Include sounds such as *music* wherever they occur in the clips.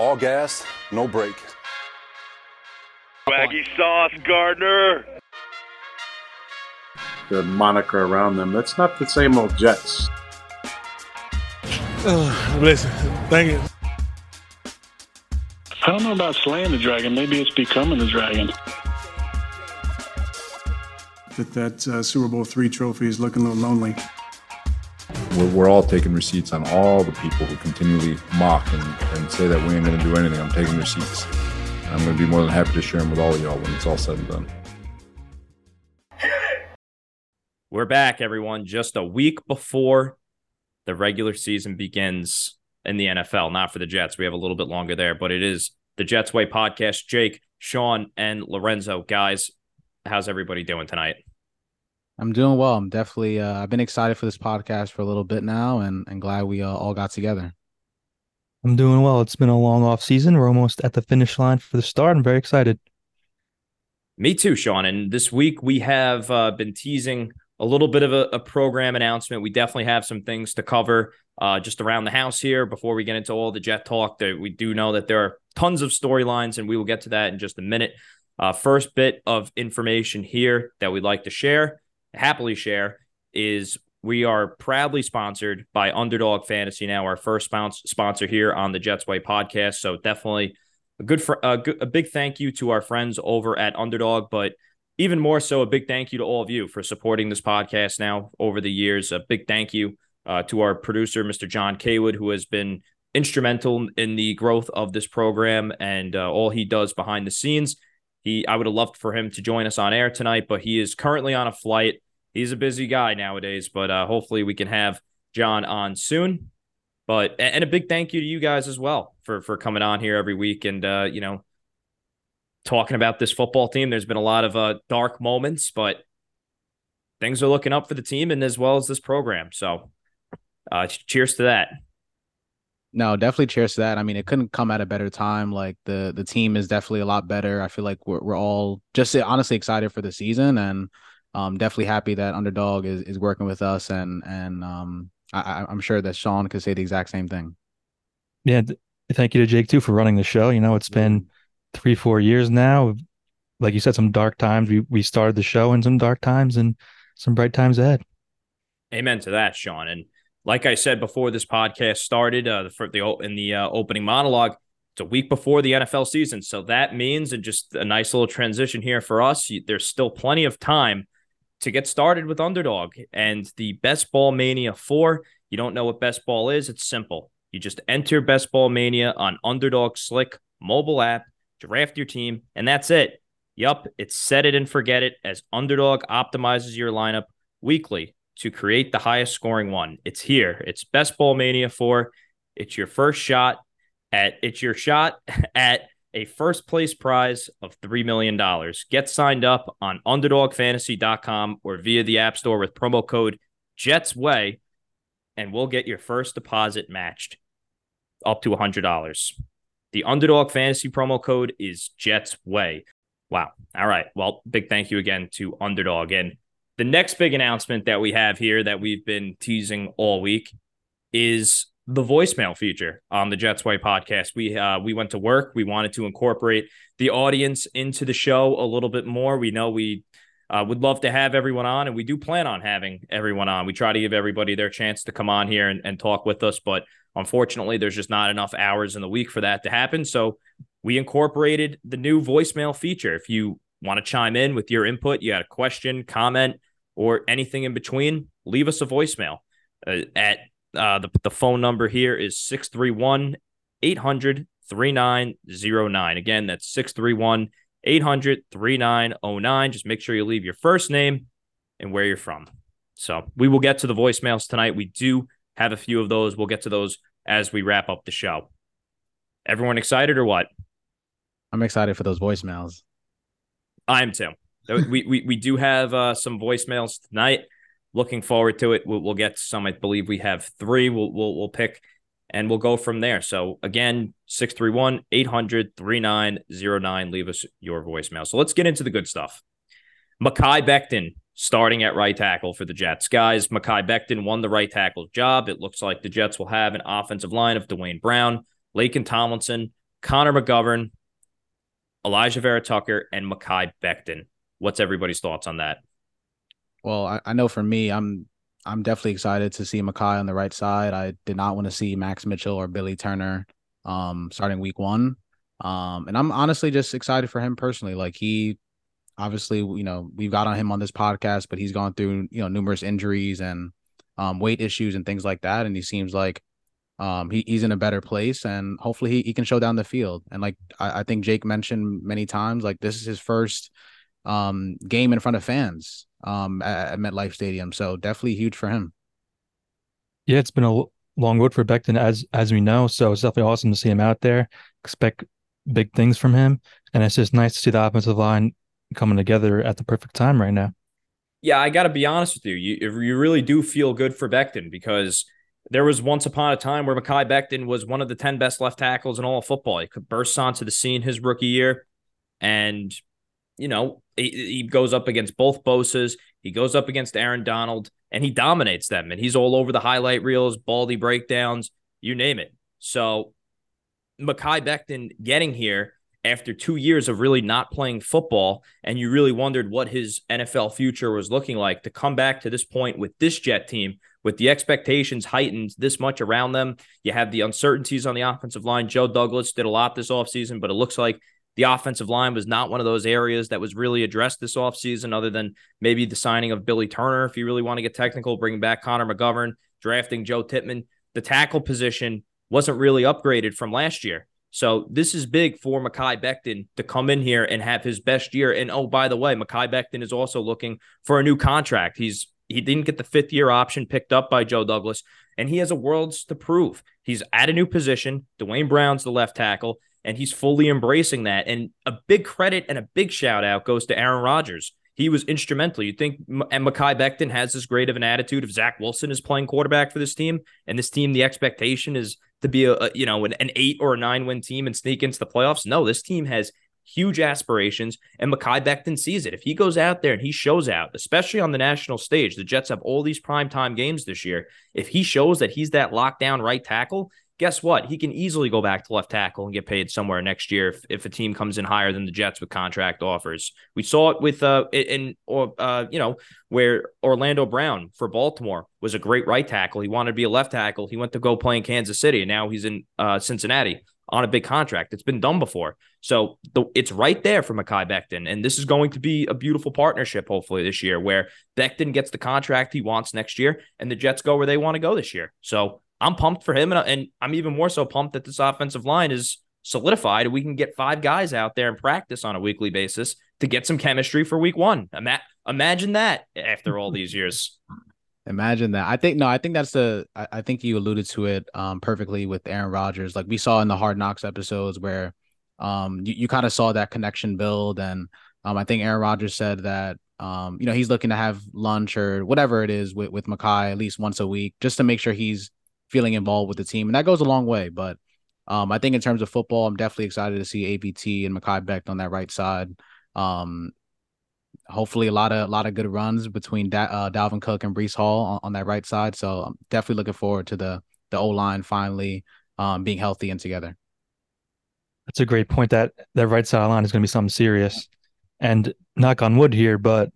All gas, no brake. Swaggy sauce, Gardner. The moniker around them. That's not the same old Jets. Uh, listen, thank you. I don't know about slaying the dragon. Maybe it's becoming the dragon. That that uh, Super Bowl three trophy is looking a little lonely. We're, we're all taking receipts on all the people who continually mock and, and say that we ain't going to do anything. I'm taking receipts. And I'm going to be more than happy to share them with all of y'all when it's all said and done. We're back, everyone, just a week before the regular season begins in the NFL. Not for the Jets. We have a little bit longer there, but it is the Jets Way podcast. Jake, Sean, and Lorenzo. Guys, how's everybody doing tonight? I'm doing well. I'm definitely. Uh, I've been excited for this podcast for a little bit now, and and glad we uh, all got together. I'm doing well. It's been a long off season. We're almost at the finish line for the start. I'm very excited. Me too, Sean. And this week we have uh, been teasing a little bit of a, a, program announcement. We definitely have some things to cover uh, just around the house here before we get into all the Jet talk. That we do know that there are tons of storylines, and we will get to that in just a minute. Uh, first bit of information here that we'd like to share happily share is we are proudly sponsored by Underdog Fantasy now, our first sponsor here on the Jets Way podcast. So definitely a good, fr- a, good, a big thank you to our friends over at Underdog, but even more so, a big thank you to all of you for supporting this podcast now over the years. A big thank you uh, to our producer, Mr. John Kaywood, who has been instrumental in the growth of this program and uh, all he does behind the scenes. He, I would have loved for him to join us on air tonight, but he is currently on a flight. He's a busy guy nowadays, but uh, hopefully we can have John on soon. But and a big thank you to you guys as well for for coming on here every week and uh, you know talking about this football team. There's been a lot of uh, dark moments, but things are looking up for the team and as well as this program. So, uh, cheers to that. No, definitely cheers to that. I mean, it couldn't come at a better time. Like the the team is definitely a lot better. I feel like we're we're all just honestly excited for the season, and um, definitely happy that Underdog is is working with us, and and um, I, I'm sure that Sean could say the exact same thing. Yeah, thank you to Jake too for running the show. You know, it's been three four years now. Like you said, some dark times. We we started the show in some dark times and some bright times ahead. Amen to that, Sean. And like I said before this podcast started, uh, the, the in the uh, opening monologue, it's a week before the NFL season, so that means and just a nice little transition here for us. There's still plenty of time to get started with Underdog and the Best Ball Mania Four. You don't know what Best Ball is? It's simple. You just enter Best Ball Mania on Underdog Slick mobile app, draft your team, and that's it. Yup, it's set it and forget it as Underdog optimizes your lineup weekly to create the highest scoring one. It's here. It's Best Ball Mania 4. It's your first shot at it's your shot *laughs* at a first place prize of $3 million. Get signed up on underdogfantasy.com or via the App Store with promo code JETSWAY, and we'll get your first deposit matched up to $100. The Underdog Fantasy promo code is JETSWAY. Wow. All right. Well, big thank you again to Underdog. And the next big announcement that we have here that we've been teasing all week is the voicemail feature on the Jets Way podcast. We uh, we went to work. We wanted to incorporate the audience into the show a little bit more. We know we uh, would love to have everyone on, and we do plan on having everyone on. We try to give everybody their chance to come on here and, and talk with us, but unfortunately, there's just not enough hours in the week for that to happen. So we incorporated the new voicemail feature. If you want to chime in with your input, you got a question, comment, or anything in between, leave us a voicemail uh, at uh, the, the phone number here is 631 800 3909. Again, that's 631 800 3909. Just make sure you leave your first name and where you're from. So we will get to the voicemails tonight. We do have a few of those. We'll get to those as we wrap up the show. Everyone excited or what? I'm excited for those voicemails. I'm too. We, we, we do have uh, some voicemails tonight. Looking forward to it. We'll, we'll get some. I believe we have three. We'll, we'll, we'll pick and we'll go from there. So again, 631 800 3909. Leave us your voicemail. So let's get into the good stuff. Mekhi Becton starting at right tackle for the Jets. Guys, Mekhi Becton won the right tackle job. It looks like the Jets will have an offensive line of Duane Brown, Laken Tomlinson, Connor McGovern, Alijah Vera Tucker, and Mekhi Becton. What's everybody's thoughts on that? Well, I, I know for me, I'm I'm definitely excited to see Mekhi on the right side. I did not want to see Max Mitchell or Billy Turner um, starting week one. Um, and I'm honestly just excited for him personally. Like he obviously, you know, we've got on him on this podcast, but he's gone through, you know, numerous injuries and um, weight issues and things like that. And he seems like um, he, he's in a better place and hopefully he, he can show down the field. And like I, I think Jake mentioned many times, like this is his first um, game in front of fans um, at, at MetLife Stadium. So definitely huge for him. Yeah, it's been a long road for Becton, as as we know. So it's definitely awesome to see him out there. Expect big things from him, and it's just nice to see the offensive line coming together at the perfect time right now. Yeah, I got to be honest with you. You you really do feel good for Becton because there was once upon a time where Mekhi Becton was one of the 10 best left tackles in all of football. He could burst onto the scene his rookie year. And, you know, he, he goes up against both Bosa's. He goes up against Aaron Donald and he dominates them. And he's all over the highlight reels, baldy breakdowns, you name it. So Mekhi Becton getting here after two years of really not playing football, and you really wondered what his NFL future was looking like to come back to this point with this Jet team, with the expectations heightened this much around them. You have the uncertainties on the offensive line. Joe Douglas did a lot this offseason, but it looks like the offensive line was not one of those areas that was really addressed this offseason, other than maybe the signing of Billy Turner, if you really want to get technical, bringing back Connor McGovern, drafting Joe Tippmann. The tackle position wasn't really upgraded from last year. So this is big for Mekhi Becton to come in here and have his best year. And oh, by the way, Mekhi Becton is also looking for a new contract. He's he didn't get the fifth year option picked up by Joe Douglas, and he has a worlds to prove. He's at a new position. Duane Brown's the left tackle, and he's fully embracing that. And a big credit and a big shout out goes to Aaron Rodgers. He was instrumental. You think and Mekhi Becton has as great of an attitude if Zach Wilson is playing quarterback for this team, and this team, the expectation is to be a, a you know an, an, eight or a nine win team and sneak into the playoffs. No, this team has huge aspirations, and Mekhi Becton sees it. If he goes out there and he shows out, especially on the national stage, the Jets have all these primetime games this year. If he shows that he's that lockdown right tackle, guess what? He can easily go back to left tackle and get paid somewhere next year if, if a team comes in higher than the Jets with contract offers. We saw it with uh in or uh you know where Orlando Brown for Baltimore was a great right tackle. He wanted to be a left tackle. He went to go play in Kansas City and now he's in uh Cincinnati on a big contract. It's been done before. So the, it's right there for Mekhi Becton. And this is going to be a beautiful partnership, hopefully, this year, where Becton gets the contract he wants next year and the Jets go where they want to go this year. So I'm pumped for him, and, and I'm even more so pumped that this offensive line is solidified. We can get five guys out there and practice on a weekly basis to get some chemistry for week one. Ima- imagine that after all these years. Imagine that. I think no, I think that's the I, I think you alluded to it um perfectly with Aaron Rodgers. Like we saw in the hard knocks episodes where um you, you kind of saw that connection build and um I think Aaron Rodgers said that um you know he's looking to have lunch or whatever it is with with Mekhi at least once a week just to make sure he's feeling involved with the team, and that goes a long way. But um, I think in terms of football, I'm definitely excited to see AVT and Mekhi Becht on that right side. Um, hopefully, a lot of a lot of good runs between da- uh, Dalvin Cook and Breece Hall on, on, that right side. So I'm definitely looking forward to the the O line finally um, being healthy and together. That's a great point. That that right side line is going to be something serious. And knock on wood here, but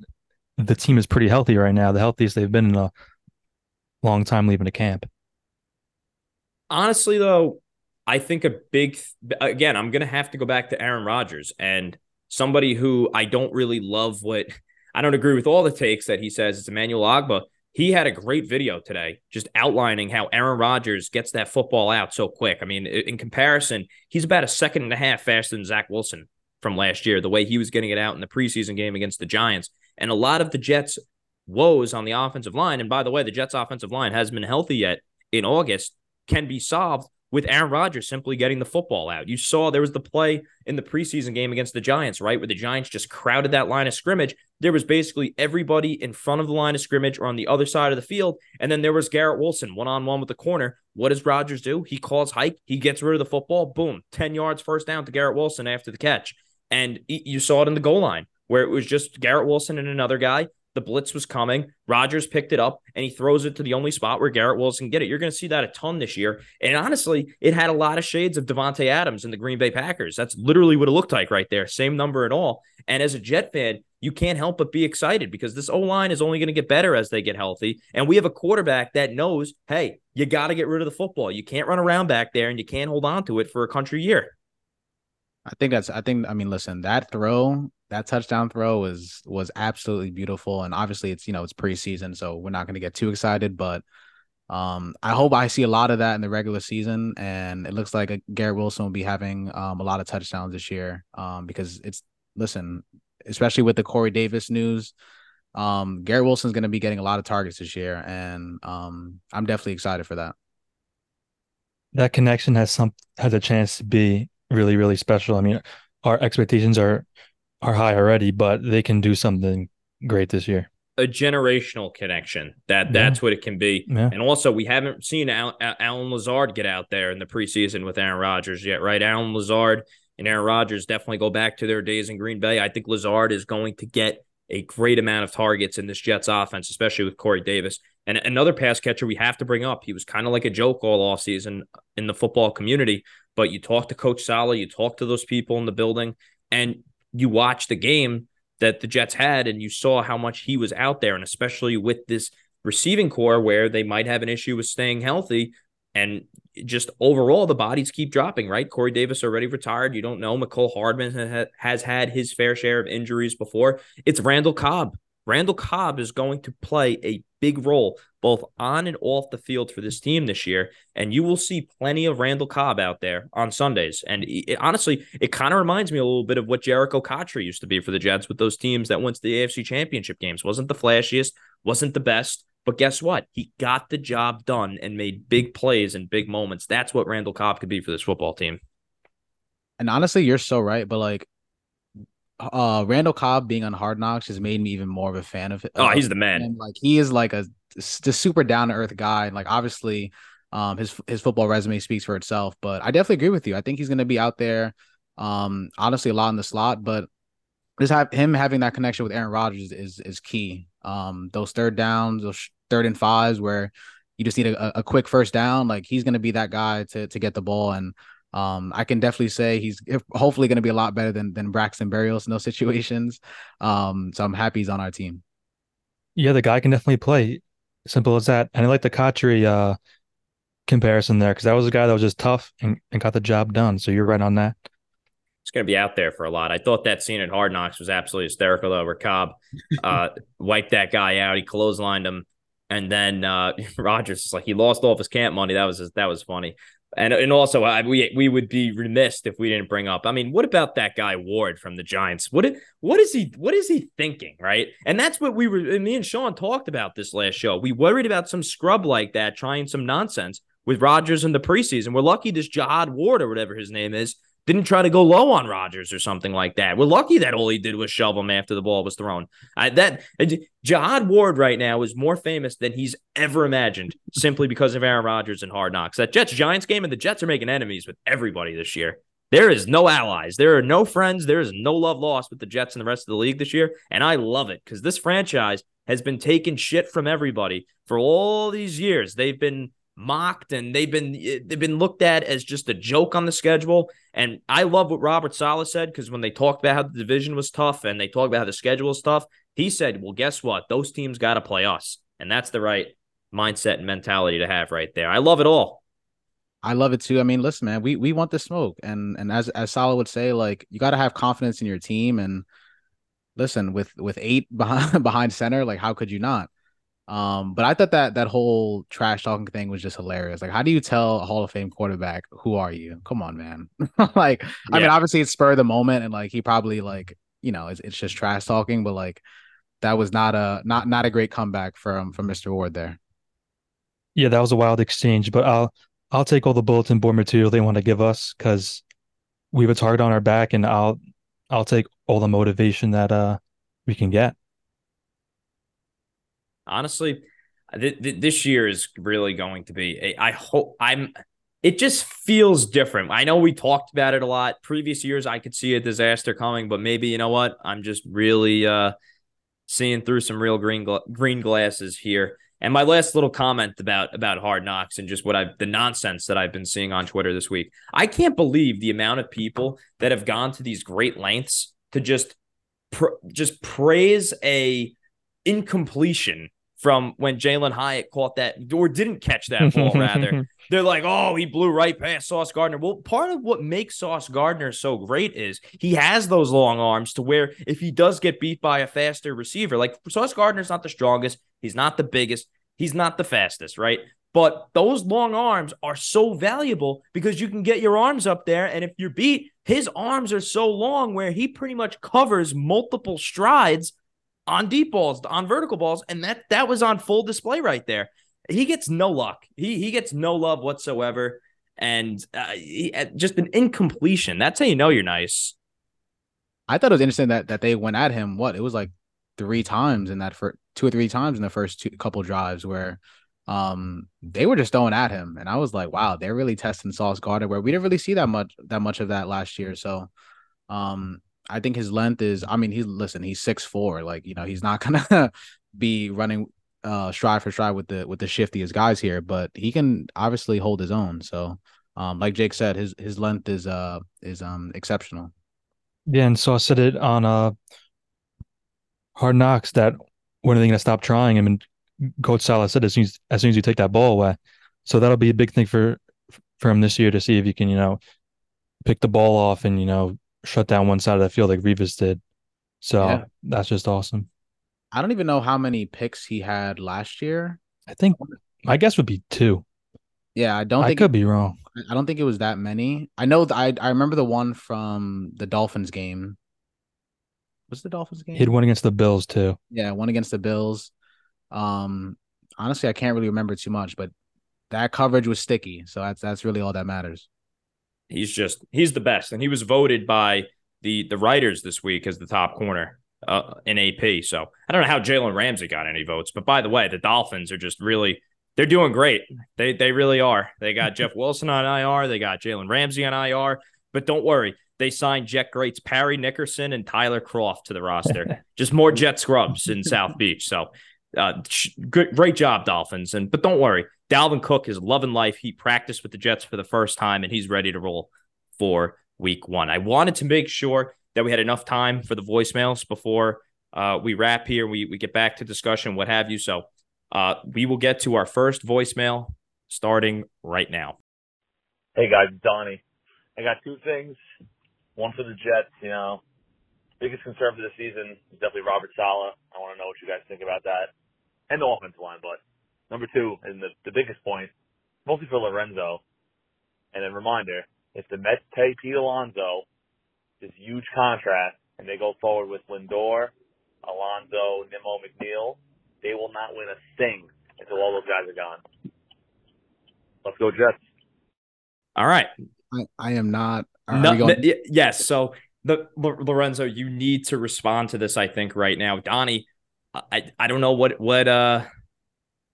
the team is pretty healthy right now. The healthiest they've been in a long time leaving the camp honestly, though, I think a big again, I'm gonna have to go back to Aaron Rodgers and somebody who I don't really love what I don't agree with all the takes that he says. It's Emmanuel Ogbah. He had a great video today just outlining how Aaron Rodgers gets that football out so quick. I mean, in comparison, he's about a second and a half faster than Zach Wilson from last year, the way he was getting it out in the preseason game against the Giants. And a lot of the Jets' woes on the offensive line, and by the way, the Jets' offensive line hasn't been healthy yet in August can be solved with Aaron Rodgers simply getting the football out. You saw there was the play in the preseason game against the Giants, right? Where the Giants just crowded that line of scrimmage. There was basically everybody in front of the line of scrimmage or on the other side of the field. And then there was Garrett Wilson one on one with the corner. What does Rodgers do? He calls hike, he gets rid of the football, boom, 10 yards first down to Garrett Wilson after the catch. And you saw it in the goal line where it was just Garrett Wilson and another guy the blitz was coming. Rodgers picked it up and he throws it to the only spot where Garrett Wilson can get it. You're going to see that a ton this year. And honestly, it had a lot of shades of Davante Adams and the Green Bay Packers. That's literally what it looked like right there. Same number and all. And as a Jet fan, you can't help but be excited because this O line is only going to get better as they get healthy. And we have a quarterback that knows, hey, you got to get rid of the football. You can't run around back there and you can't hold on to it for a country year. I think that's I think I mean listen, that throw, that touchdown throw was was absolutely beautiful and obviously it's you know it's preseason so we're not going to get too excited but um I hope I see a lot of that in the regular season and it looks like a, Garrett Wilson will be having um a lot of touchdowns this year um because it's listen, especially with the Corey Davis news um Garrett Wilson's going to be getting a lot of targets this year and um I'm definitely excited for that. That connection has some has a chance to be really really special. I mean, our expectations are are high already, but they can do something great this year. A generational connection. That that's yeah. what it can be. Yeah. And also, we haven't seen Al- Allen Lazard get out there in the preseason with Aaron Rodgers yet, right? Allen Lazard and Aaron Rodgers definitely go back to their days in Green Bay. I think Lazard is going to get a great amount of targets in this Jets offense, especially with Corey Davis. And another pass catcher we have to bring up. He was kind of like a joke all offseason in the football community, but you talk to Coach Saleh, you talk to those people in the building, and you watch the game that the Jets had, and you saw how much he was out there, and especially with this receiving corps where they might have an issue with staying healthy. And just overall, the bodies keep dropping, right? Corey Davis already retired. You don't know. Mecole Hardman has had his fair share of injuries before. It's Randall Cobb. Randall Cobb is going to play a big role both on and off the field for this team this year. And you will see plenty of Randall Cobb out there on Sundays. And it, honestly, it kind of reminds me a little bit of what Jerricho Cotchery used to be for the Jets with those teams that went to the AFC championship games. Wasn't the flashiest, wasn't the best. But guess what? He got the job done and made big plays and big moments. That's what Randall Cobb could be for this football team. And honestly, you're so right. But like uh Randall Cobb being on Hard Knocks has made me even more of a fan of it. Oh, he's the man. Like he is like a just super down to earth guy. And like obviously, um his his football resume speaks for itself. But I definitely agree with you. I think he's gonna be out there, um honestly a lot in the slot, but just have him having that connection with Aaron Rodgers is is key. Um, those third downs, those third and fives where you just need a, a quick first down, like he's gonna be that guy to to get the ball and um, I can definitely say he's hopefully going to be a lot better than than Braxton Berrios in those *laughs* situations. Um, so I'm happy he's on our team. Yeah, the guy can definitely play. Simple as that. And I like the Cotchery uh, comparison there because that was a guy that was just tough and, and got the job done. So you're right on that. It's going to be out there for a lot. I thought that scene at Hard Knocks was absolutely hysterical, though, where Cobb uh, *laughs* wiped that guy out. He clotheslined him. And then uh, *laughs* Rodgers is like he lost all of his camp money. That was just, that was funny. And and also, I, we we would be remiss if we didn't bring up. I mean, what about that guy Ward from the Giants? What what is he what is he thinking, right? And that's what we were. Me and Sean talked about this last show. We worried about some scrub like that trying some nonsense with Rodgers in the preseason. We're lucky this Jihad Ward or whatever his name is didn't try to go low on Rodgers or something like that. We're lucky that all he did was shove him after the ball was thrown. I, that Jihad Ward right now is more famous than he's ever imagined *laughs* simply because of Aaron Rodgers and Hard Knocks. That Jets Giants game and the Jets are making enemies with everybody this year. There is no allies. There are no friends. There is no love lost with the Jets and the rest of the league this year. And I love it because this franchise has been taking shit from everybody for all these years. They've been mocked and they've been they've been looked at as just a joke on the schedule. And I love what Robert Saleh said because when they talked about how the division was tough and they talked about how the schedule is tough, he said, "Well, guess what? Those teams got to play us." And that's the right mindset and mentality to have right there. I love it all. I love it too. I mean, listen, man, we we want the smoke, and and as as Saleh would say, like you got to have confidence in your team. And listen, with with eight behind *laughs* behind center, like how could you not? Um, but I thought that that whole trash talking thing was just hilarious. Like, how do you tell a Hall of Fame quarterback who are you? Come on, man. *laughs* like, yeah. I mean, obviously it's spur of the moment, and like he probably like you know it's, it's just trash talking, but like that was not a not not a great comeback from from Mr. Ward there. Yeah, that was a wild exchange, but I'll I'll take all the bulletin board material they want to give us because we have a target on our back, and I'll I'll take all the motivation that uh we can get honestly, th- th- this year is really going to be. A, I hope I'm. It just feels different. I know we talked about it a lot. Previous years, I could see a disaster coming, but maybe you know what? I'm just really. uh seeing through some real green gla- green glasses here. And my last little comment about about Hard Knocks and just what I've the nonsense that I've been seeing on Twitter this week. I can't believe the amount of people that have gone to these great lengths to just pr- just praise a incompletion from when Jalin Hyatt caught that or didn't catch that ball rather. *laughs* They're like, oh, he blew right past Sauce Gardner. Well, part of what makes Sauce Gardner so great is he has those long arms to where if he does get beat by a faster receiver, like Sauce Gardner's not the strongest, he's not the biggest, he's not the fastest, right? But those long arms are so valuable because you can get your arms up there. And if you're beat, his arms are so long where he pretty much covers multiple strides on deep balls, on vertical balls. And that that was on full display right there he gets no luck. He he gets no love whatsoever, and uh, he, uh, just an incompletion. That's how you know you're nice. I thought it was interesting that that they went at him. What it was like three times in that for two or three times in the first two couple drives where um they were just throwing at him and i was like wow they're really testing sauce gardner where we didn't really see that much that much of that last year so um i think his length is i mean he's listen he's six four like you know he's not *laughs* gonna be running uh stride for stride with the with the shiftiest guys here, but he can obviously hold his own. So um like Jake said, his his length is uh is um exceptional. Yeah, and so I said it on uh Hard Knocks that when are they gonna stop trying him? And Coach Saleh said as soon as, as soon as you take that ball away. So that'll be a big thing for for him this year to see if he can, you know, pick the ball off and, you know, shut down one side of the field like Revis did. So yeah. that's just awesome. I don't even know how many picks he had last year. I think my guess would be two. Yeah, I don't. I think could be wrong. I don't think it was that many. I know. I I remember the one from the Dolphins game. Was the Dolphins game? He had one against the Bills too. Yeah, one against the Bills. Um, honestly, I can't really remember too much, but that coverage was sticky. So that's that's really all that matters. He's just he's the best, and he was voted by the the writers this week as the top corner uh, in AP. So I don't know how Jalen Ramsey got any votes, but by the way, the Dolphins are just really they're doing great. They they really are. They got *laughs* Jeff Wilson on IR. They got Jalen Ramsey on IR. But don't worry, they signed Jet Greats Parry Nickerson and Tyler Kroft to the roster. *laughs* just more Jet scrubs in South Beach. So uh, good, great job, Dolphins. And but don't worry, Dalvin Cook is loving life. He practiced with the Jets for the first time, and he's ready to roll for Week One. I wanted to make sure that we had enough time for the voicemails before uh, we wrap here. We we get back to discussion, what have you. So uh, we will get to our first voicemail starting right now. Hey guys, Donnie. I got two things. One for the Jets. You know, biggest concern for the season is definitely Robert Saleh. I want to know what you guys think about that, and the offensive line. But number two, and the the biggest point, mostly for Lorenzo. And then reminder, if the Mets pay Pete Alonso this huge contract and they go forward with Lindor, Alonso, Nimmo, McNeil, they will not win a thing until all those guys are gone. Let's go Jets. All right. I, I am not. No, going- yes. So the Lorenzo, you need to respond to this. I think right now, Donnie. I I don't know what what uh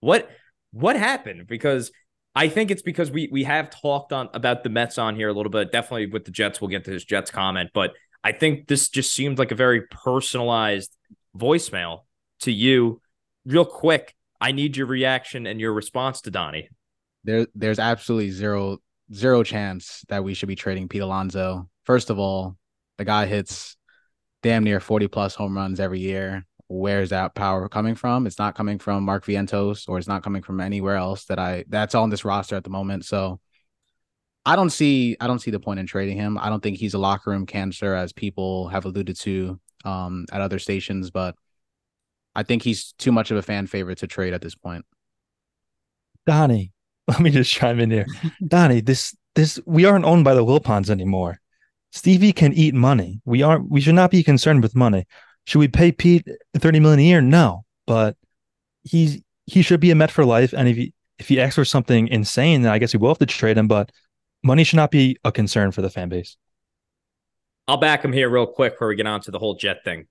what what happened because I think it's because we we have talked on about the Mets on here a little bit. Definitely with the Jets, we'll get to his Jets comment, but I think this just seemed like a very personalized voicemail to you. Real quick, I need your reaction and your response to Donnie. There, there's absolutely zero zero chance that we should be trading Pete Alonso. First of all, the guy hits damn near 40 plus home runs every year where's that power coming from? It's not coming from Mark Vientos or it's not coming from anywhere else that I that's on this roster at the moment. So I don't see I don't see the point in trading him. I don't think he's a locker room cancer as people have alluded to um, at other stations, but I think he's too much of a fan favorite to trade at this point. Donnie, *laughs* let me just chime in here. *laughs* Donnie, this this we aren't owned by the Wilpons anymore. Stevie can eat money. We aren't we should not be concerned with money. Should we pay Pete 30 million a year? No, but he's he should be a Met for life. And if he if he asks for something insane, then I guess we will have to trade him. But money should not be a concern for the fan base. I'll back him here real quick before we get on to the whole Jet thing.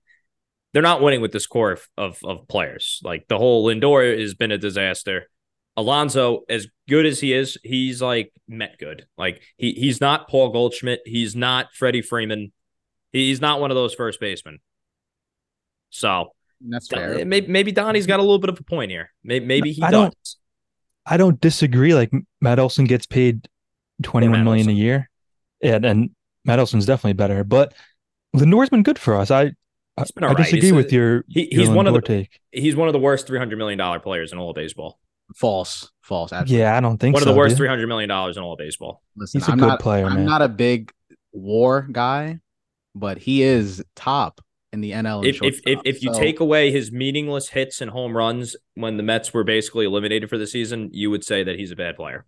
They're not winning with this core of, of, of players. Like the whole Lindor has been a disaster. Alonso, as good as he is, he's like Met good. Like he he's not Paul Goldschmidt. He's not Freddie Freeman. He's not one of those first basemen. So That's fair. Eh, maybe, maybe Donnie's got a little bit of a point here. Maybe, maybe he I does. don't- I don't disagree. Like Matt Olson gets paid twenty one million Matt million a year, and and Matt Olson's definitely better. But Lindor's been good for us. I I, He's been I all right. disagree He's a- with your, he- your he's one of the- take. He's one of the worst three hundred million dollar players in all of baseball. False. False. Absolutely. Yeah, I don't think One of the worst three hundred million dollars in all of baseball. Listen, He's a I'm good not, player, I'm man. not a big war guy, but he is top in the NL. If if if, if you So, take away his meaningless hits and home runs when the Mets were basically eliminated for the season, you would say that he's a bad player.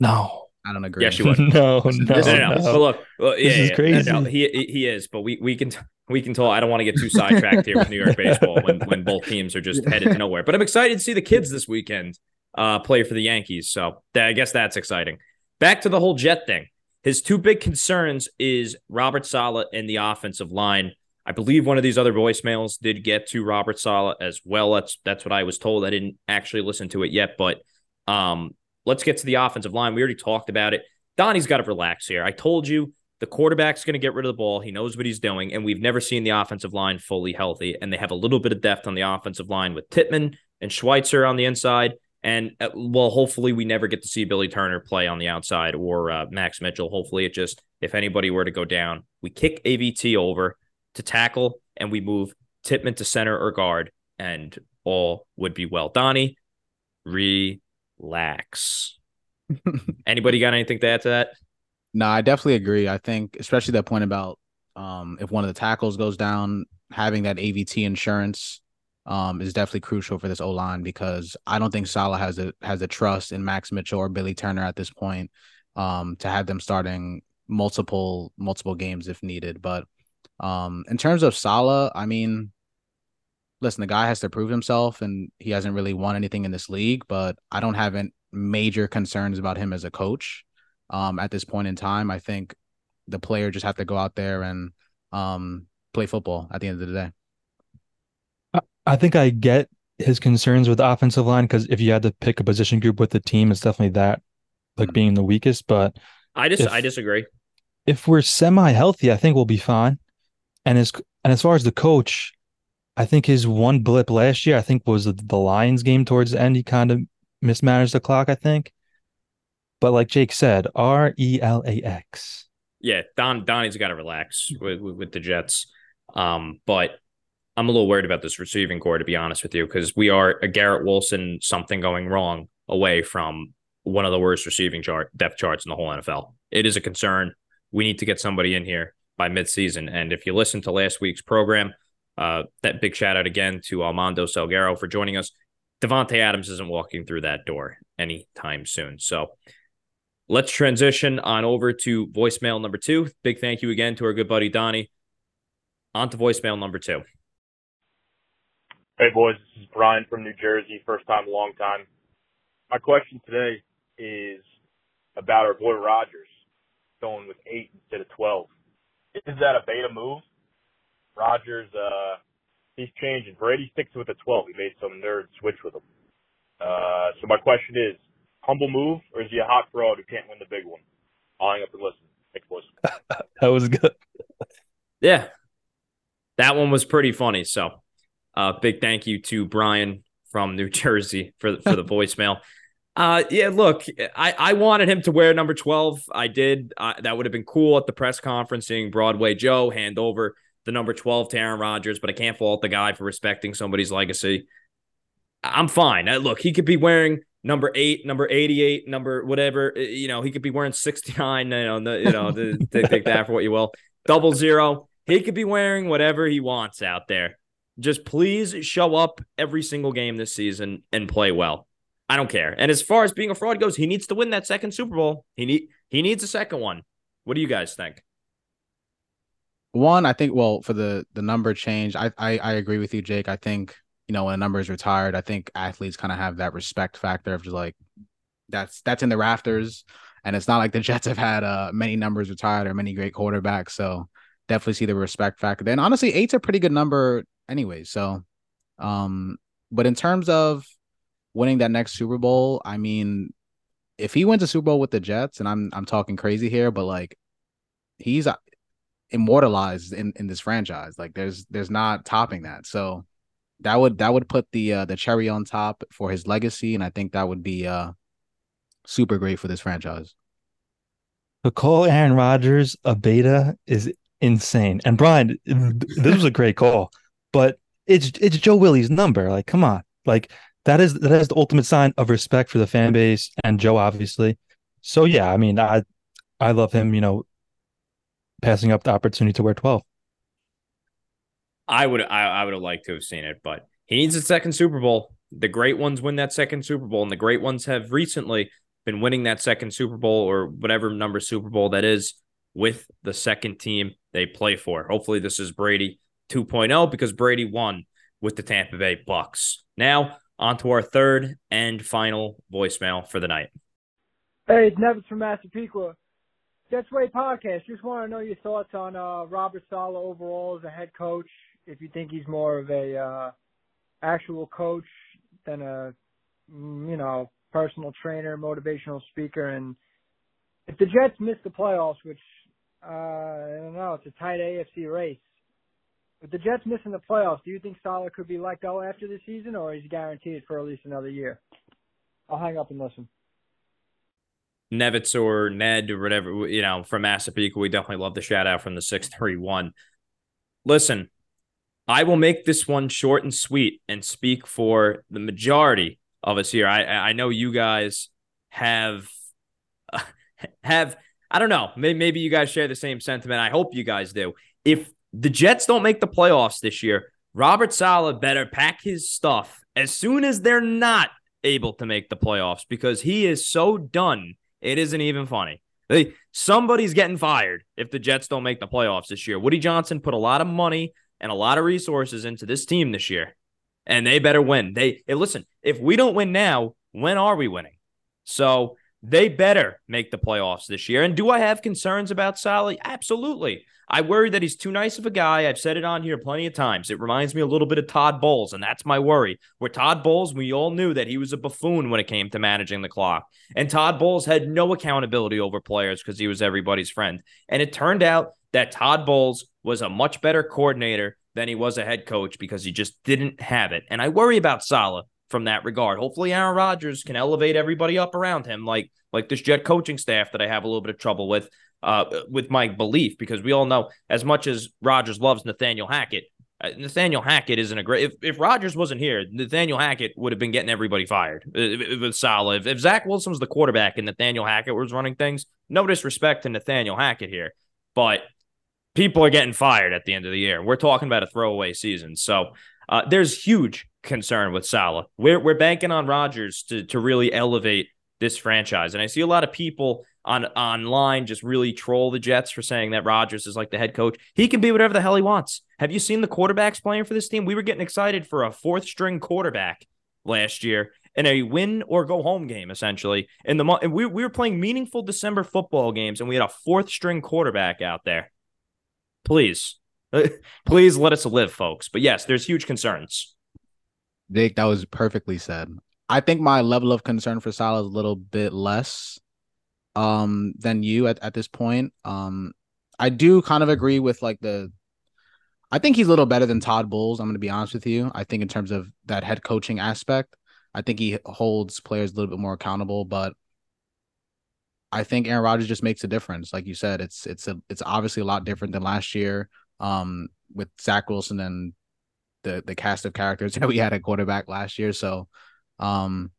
No, I don't agree. Yes, you *laughs* would. no, no, No, this no, no. no. But look, well, yeah, This is yeah, crazy. No, he he is, but we we can we can talk. I don't want to get too sidetracked here with New York baseball when when both teams are just headed to nowhere. But I'm excited to see the kids this weekend uh, play for the Yankees. So that, I guess that's exciting. Back to the whole Jet thing. His two big concerns is Robert Saleh and the offensive line. I believe one of these other voicemails did get to Robert Saleh as well. That's that's what I was told. I didn't actually listen to it yet, but um, let's get to the offensive line. We already talked about it. Donnie's got to relax here. I told you the quarterback's going to get rid of the ball. He knows what he's doing, and we've never seen the offensive line fully healthy. And they have a little bit of depth on the offensive line with Tippmann and Schweitzer on the inside. And uh, well, hopefully we never get to see Billy Turner play on the outside or uh, Max Mitchell. Hopefully it just if anybody were to go down, we kick AVT over to tackle and we move Tippmann to center or guard, and all would be well. Donnie, relax. *laughs* Anybody got anything to add to that? No, I definitely agree. I think, especially that point about um, if one of the tackles goes down, having that AVT insurance um, is definitely crucial for this O line because I don't think Saleh has a has a trust in Max Mitchell or Billy Turner at this point um, to have them starting multiple multiple games if needed. But um, in terms of Saleh, I mean, listen, the guy has to prove himself, and he hasn't really won anything in this league. But I don't have any major concerns about him as a coach um, at this point in time. I think the player just have to go out there and um, play football at the end of the day. I think I get his concerns with the offensive line because if you had to pick a position group with the team, it's definitely that, like Mhm. being the weakest. But I just If- I disagree. if we're semi healthy, I think we'll be fine. And as and as far as the coach, I think his one blip last year, I think was the, Lions game towards the end. He kind of mismanaged the clock, I think. But like Jake said, R E L A X. Yeah, Don Donnie's got to relax with, with with the Jets. Um, but I'm a little worried about this receiving corps to be honest with you because we are a Garrett Wilson something going wrong away from one of the worst receiving chart depth charts in the whole NFL. It is a concern. We need to get somebody in here by midseason. And if you listen to last week's program, uh, that big shout out again to Armando Salguero for joining us. Davante Adams isn't walking through that door anytime soon. So let's transition on over to voicemail number two. Big thank you again to our good buddy Donnie. On to voicemail number two. Hey boys, this is Brian from New Jersey, first time, long time. My question today is about our boy Rodgers going with eight instead of twelve. Is that a beta move? Rodgers, uh, he's changing. Brady sticks with the twelve. He made some nerd switch with him. Uh, so my question is, humble move, or is he a hot fraud who can't win the big one? I'll hang up and listen. Thanks, boys. *laughs* That was good. *laughs* Yeah. That one was pretty funny. So uh big thank you to Brian from New Jersey for for the *laughs* voicemail. Uh yeah, look, I I wanted him to wear number 12. I did. Uh, that would have been cool at the press conference seeing Broadway Joe hand over the number 12 to Aaron Rodgers, but I can't fault the guy for respecting somebody's legacy. I'm fine. Uh, look, he could be wearing number 8, number 88, number whatever, you know, he could be wearing 69, you know, you know, the, take that for what you will. Double zero. He could be wearing whatever he wants out there. Just please show up every single game this season and play well. I don't care. And as far as being a fraud goes, he needs to win that second Super Bowl. He need he needs a second one. What do you guys think? One, I think, well, for the the number change, I I, I agree with you, Jake. I think you know when a number is retired, I think athletes kind of have that respect factor of just like that's that's in the rafters, and it's not like the *laughs* Jets have had uh many numbers retired or many great quarterbacks, so definitely see the respect factor. Then honestly, eight's a pretty good number anyway. So, um, but in terms of winning that next Super Bowl, I mean, if he wins a Super Bowl with the Jets, and I'm I'm talking crazy here, but like he's immortalized in in this franchise. Like there's there's not topping that. So that would that would put the uh, the cherry on top for his legacy, and I think that would be uh super great for this franchise. To call Aaron Rodgers a beta is insane. And Brian, this was a great call, but it's it's Joe Willie's number. Like, come on, like that is that is the ultimate sign of respect for the fan base and Joe, obviously. So yeah, I mean, I I love him. You know, passing up the opportunity to wear twelve. I would I, I would have liked to have seen it, but he needs a second Super Bowl. The great ones win that second Super Bowl, and the great ones have recently been winning that second Super Bowl or whatever number Super Bowl that is with the second team they play for. Hopefully, this is Brady 2.0 because Brady won with the Tampa Bay Bucks. Now, on to our third and final voicemail for the night. Hey, it's Nevitz from Massapequa. Jets Way Podcast. Just want to know your thoughts on uh, Robert Saleh overall as a head coach. If you think he's more of a uh, actual coach than a, mm, you know, personal trainer, motivational speaker, and if the Jets miss the playoffs, which uh, I don't know, it's a tight AFC race. With the Jets missing the playoffs, do you think Saleh could be let go after the season, or is he guaranteed for at least another year? I'll hang up and listen. Nevitz or Ned or whatever, you know, from Massapequa, we definitely love the shout out from the 631. Listen, I will make this one short and sweet and speak for the majority of us here. I I know you guys have *laughs* have I don't know. Maybe, maybe you guys share the same sentiment. I hope you guys do. If the Jets don't make the playoffs this year, Robert Saleh better pack his stuff as soon as they're not able to make the playoffs because he is so done. It isn't even funny. They, somebody's getting fired if the Jets don't make the playoffs this year. Woody Johnson put a lot of money and a lot of resources into this team this year, and they better win. They hey, listen. If we don't win now, when are we winning? So they better make the playoffs this year. And do I have concerns about Saleh? Absolutely. I worry that he's too nice of a guy. I've said it on here plenty of times. It reminds me a little bit of Todd Bowles, and that's my worry. Where Todd Bowles, we all knew that he was a buffoon when it came to managing the clock. And Todd Bowles had no accountability over players because he was everybody's friend. And it turned out that Todd Bowles was a much better coordinator than he was a head coach because he just didn't have it. And I worry about Saleh from that regard. Hopefully, Aaron Rodgers can elevate everybody up around him, like like this Jet coaching staff that I have a little bit of trouble with, uh, with my belief because we all know as much as Rodgers loves Nathaniel Hackett. Uh, Nathaniel Hackett isn't a great. If, if Rodgers wasn't here, Nathaniel Hackett would have been getting everybody fired with Saleh. If, if Zach Wilson was the quarterback and Nathaniel Hackett was running things, no disrespect to Nathaniel Hackett here, but people are getting fired at the end of the year. We're talking about a throwaway season. So uh, there's huge concern with Saleh. We're we're banking on Rodgers to to really elevate this franchise, and I see a lot of people on online just really troll the Jets for saying that Rodgers is like the head coach. He can be whatever the hell he wants. Have you seen the quarterbacks playing for this team? We were getting excited for a fourth string quarterback last year in a win or go home game, essentially. In the and we we were playing meaningful December football games, and we had a fourth string quarterback out there. Please, *laughs* please let us live, folks. But yes, there's huge concerns. Dick, that was perfectly said. I think my level of concern for Saleh is a little bit less um than you at, at this point. Um I do kind of agree with like the I think he's a little better than Todd Bowles, I'm gonna be honest with you. I think in terms of that head coaching aspect, I think he holds players a little bit more accountable, but I think Aaron Rodgers just makes a difference. Like you said, it's it's a it's obviously a lot different than last year. Um with Zach Wilson and the the cast of characters *laughs* that we had at quarterback last year. So um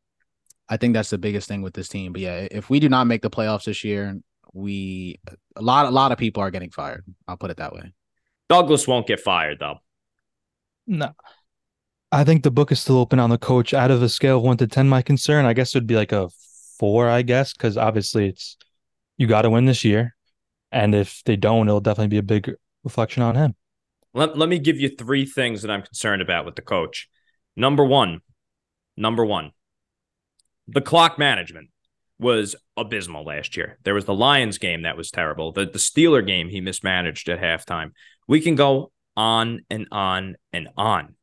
I think that's the biggest thing with this team. But yeah, if we do not make the playoffs this year, we a lot a lot of people are getting fired. I'll put it that way. Douglas won't get fired though. No. I think the book is still open on the coach. Out of a scale of one to ten, my concern, I guess, it would be like a four, I guess, because obviously it's you got to win this year, and if they don't, it'll definitely be a big reflection on him. Let, let me give you three things that I'm concerned about with the coach. Number one, number one, the clock management was abysmal last year. There was the Lions game that was terrible. The the Steeler game he mismanaged at halftime. We can go on and on and on.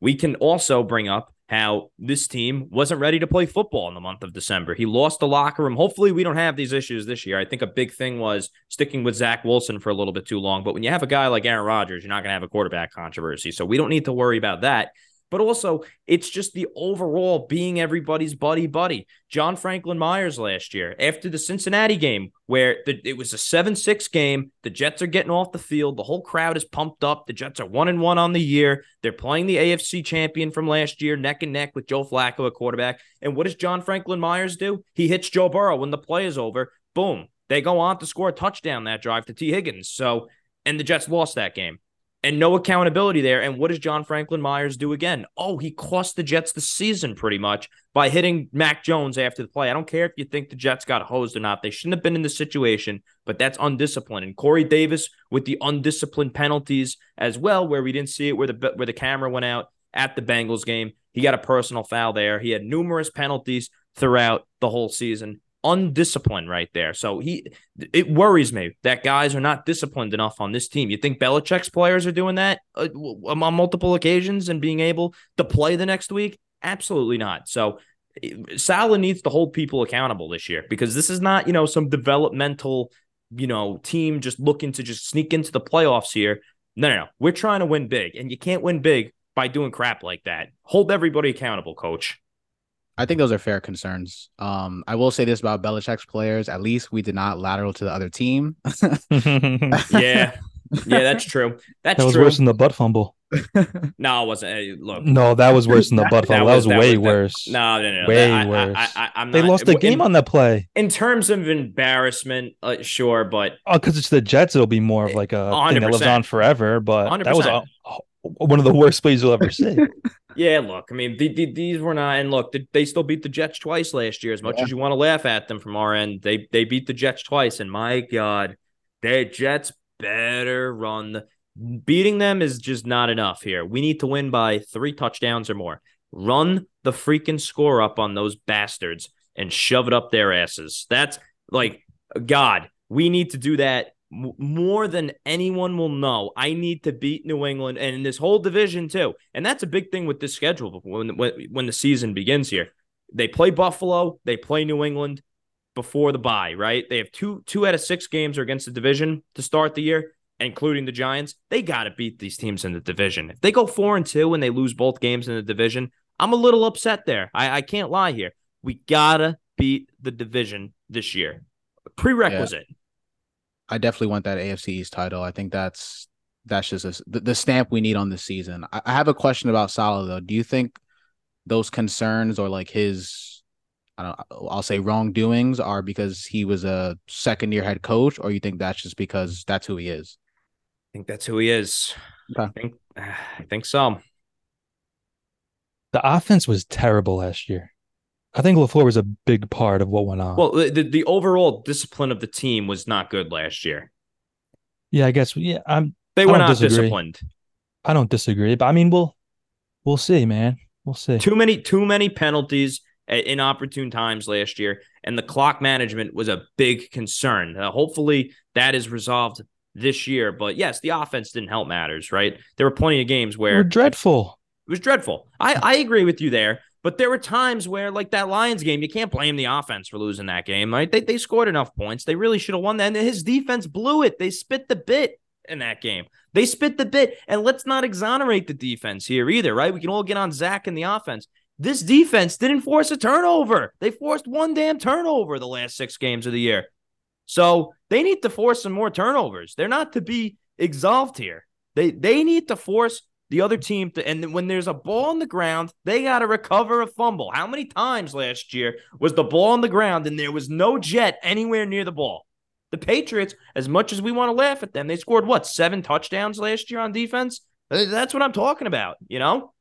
We can also bring up how this team wasn't ready to play football in the month of December. He lost the locker room. Hopefully, we don't have these issues this year. I think a big thing was sticking with Zach Wilson for a little bit too long. But when you have a guy like Aaron Rodgers, you're not going to have a quarterback controversy. So we don't need to worry about that. But also it's just the overall being everybody's buddy buddy. John Franklin Myers last year after the Cincinnati game, where the, it was a 7 6 game, the Jets are getting off the field, the whole crowd is pumped up. The Jets are one and one on the year. They're playing the AFC champion from last year, neck and neck with Joe Flacco at quarterback. And what does John Franklin Myers do? He hits Joe Burrow when the play is over. Boom. They go on to score a touchdown that drive to Tee Higgins. So, and the Jets lost that game and no accountability there. And what does John Franklin Myers do again? Oh, he cost the Jets the season pretty much by hitting Mac Jones after the play. I don't care if you think the Jets got hosed or not. They shouldn't have been in this situation, but that's undisciplined. And Corey Davis with the undisciplined penalties as well, where we didn't see it where the where the camera went out at the Bengals game. He got a personal foul there. He had numerous penalties throughout the whole season undisciplined right there. So he it worries me that guys are not disciplined enough on this team. You think Belichick's players are doing that uh, on multiple occasions and being able to play the next week? Absolutely not. So Saleh needs to hold people accountable this year because this is not, you know, some developmental, you know, team just looking to just sneak into the playoffs here. No, no, no. We're trying to win big, and you can't win big by doing crap like that. Hold everybody accountable, coach. I think those are fair concerns. Um, I will say this about Belichick's players: at least we did not lateral to the other team. *laughs* yeah, yeah, that's true. That's that was true. worse than the butt fumble. *laughs* no, it wasn't. Hey, look, no, that was worse than the butt *laughs* fumble. That, that was, that way was, worse. That, no, no, no, way I, worse. I, I, they lost the game in, on that play. In terms of embarrassment, uh, sure, but oh, because it's the Jets, it'll be more of like a 100%. thing that lives on forever. But 100%. that was a, one of the worst plays you'll ever see. *laughs* Yeah, look, I mean, the, the, these were not, and look, they still beat the Jets twice last year. As much yeah. as you want to laugh at them from our end, they they beat the Jets twice, and my God, the Jets better run. The, beating them is just not enough here. We need to win by three touchdowns or more. Run the freaking score up on those bastards and shove it up their asses. That's like God. We need to do that more than anyone will know, I need to beat New England and this whole division too. And that's a big thing with this schedule when when, when the season begins here. They play Buffalo, they play New England before the bye, right? They have two two out of six games are against the division to start the year, including the Giants. They got to beat these teams in the division. If they go four and two and they lose both games in the division, I'm a little upset there. I, I can't lie here. We gotta beat the division this year. Prerequisite. Yeah. I definitely want that AFC East title. I think that's that's just a, the, the, stamp we need on this season. I, I, have a question about Saleh though. Do you think those concerns or like his, I don't, I'll say wrongdoings are because he was a second year head coach, or you think that's just because that's who he is? I think that's who he is. Okay. I think *sighs* I think so. The offense was terrible last year. I think LaFleur was a big part of what went on. Well, the, the overall discipline of the team was not good last year. Yeah, I guess. Yeah, I'm. They were not disagree. disciplined. I don't disagree, but I mean, we'll we'll see, man. We'll see. Too many too many penalties at inopportune times last year, and the clock management was a big concern. Uh, hopefully, that is resolved this year. But yes, the offense didn't help matters. Right? There were plenty of games where were dreadful. It was dreadful. I I agree with you there. But there were times where, like that Lions game, you can't blame the offense for losing that game. Right? They they scored enough points. They really should have won that. And his defense blew it. They spit the bit in that game. They spit the bit. And let's not exonerate the defense here either, right? We can all get on Zach and the offense. This defense didn't force a turnover. They forced one damn turnover the last six games of the year. So they need to force some more turnovers. They're not to be exalted here. They they need to force the other team to, and when there's a ball on the ground, they got to recover a fumble. How many times last year was the ball on the ground and there was no jet anywhere near the ball? The Patriots, as much as we want to laugh at them, they scored what seven touchdowns last year on defense. That's what I'm talking about. You know.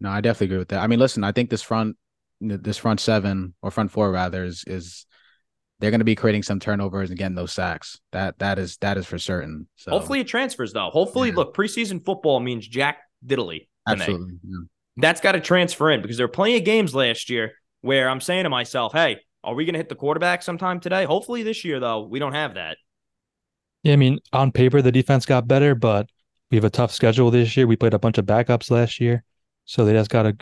No, I definitely agree with that. I mean, listen, I think this front, this front seven or front four rather is is they're going to be creating some turnovers and getting those sacks. That that is that is for certain. So hopefully it transfers though. Hopefully, yeah. look, preseason football means Jack Diddley. Absolutely. Yeah. That's got to transfer in because there were plenty of games last year where I'm saying to myself, "Hey, are we going to hit the quarterback sometime today?" Hopefully this year though, we don't have that. Yeah, I mean, on paper the defense got better, but we have a tough schedule this year. We played a bunch of backups last year, so they just got to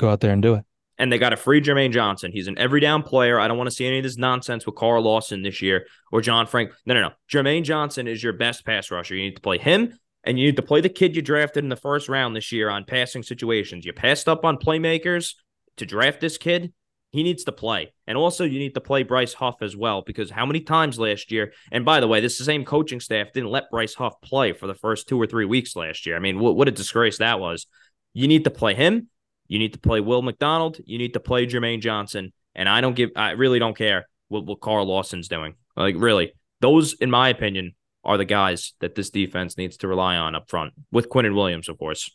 go out there and do it and they got to free Jermaine Johnson. He's an every down player. I don't want to see any of this nonsense with Carl Lawson this year or John Frank. No, no, no. Jermaine Johnson is your best pass rusher. You need to play him and you need to play the kid you drafted in the first round this year on passing situations. You passed up on playmakers to draft this kid. He needs to play. And also, you need to play Bryce Huff as well, because how many times last year, and by the way, this same coaching staff didn't let Bryce Huff play for the first two or three weeks last year. I mean, what, what a disgrace that was. You need to play him. You need to play Will McDonald. You need to play Jermaine Johnson. And I don't give, I really don't care what, what Carl Lawson's doing. Like, really, those, in my opinion, are the guys that this defense needs to rely on up front with Quinnen Williams, of course.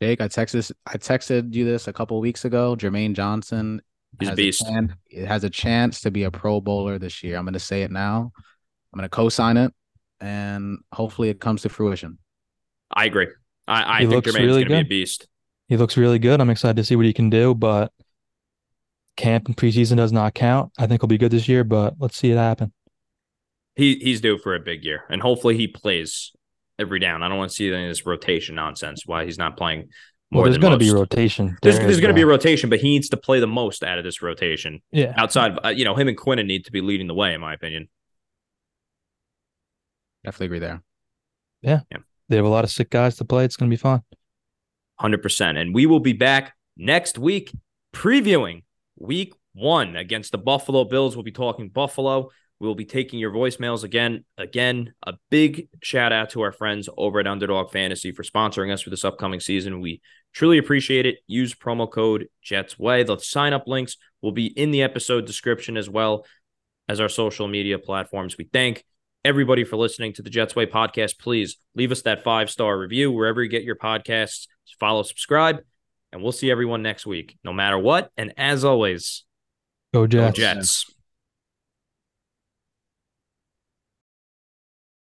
Jake, I texted I texted you this a couple weeks ago. Jermaine Johnson He's has beast. A chance, has a chance to be a Pro Bowler this year. I'm going to say it now. I'm going to co-sign it, and hopefully it comes to fruition. I agree. I, I He think looks Jermaine's really going to be a beast. He looks really good. I'm excited to see what he can do, but camp and preseason does not count. I think he'll be good this year, but let's see it happen. He he's due for a big year, and hopefully he plays every down. I don't want to see any of this rotation nonsense. Why he's not playing more Well, there's going to be rotation. There's, There there's is, going to be a rotation, but he needs to play the most out of this rotation. Yeah. Outside, of, uh, you know, him and Quinnen need to be leading the way, in my opinion. Definitely agree there. Yeah. Yeah. They have a lot of sick guys to play. It's going to be fun. 100%. And we will be back next week previewing week one against the Buffalo Bills. We'll be talking Buffalo. We will be taking your voicemails again. Again, a big shout out to our friends over at Underdog Fantasy for sponsoring us for this upcoming season. We truly appreciate it. Use promo code JETSWAY. The sign up links will be in the episode description as well as our social media platforms. We thank everybody for listening to the Jetsway podcast. Please leave us that five star review wherever you get your podcasts. Follow, subscribe, and we'll see everyone next week, no matter what. And as always, Go go Jets. Jets.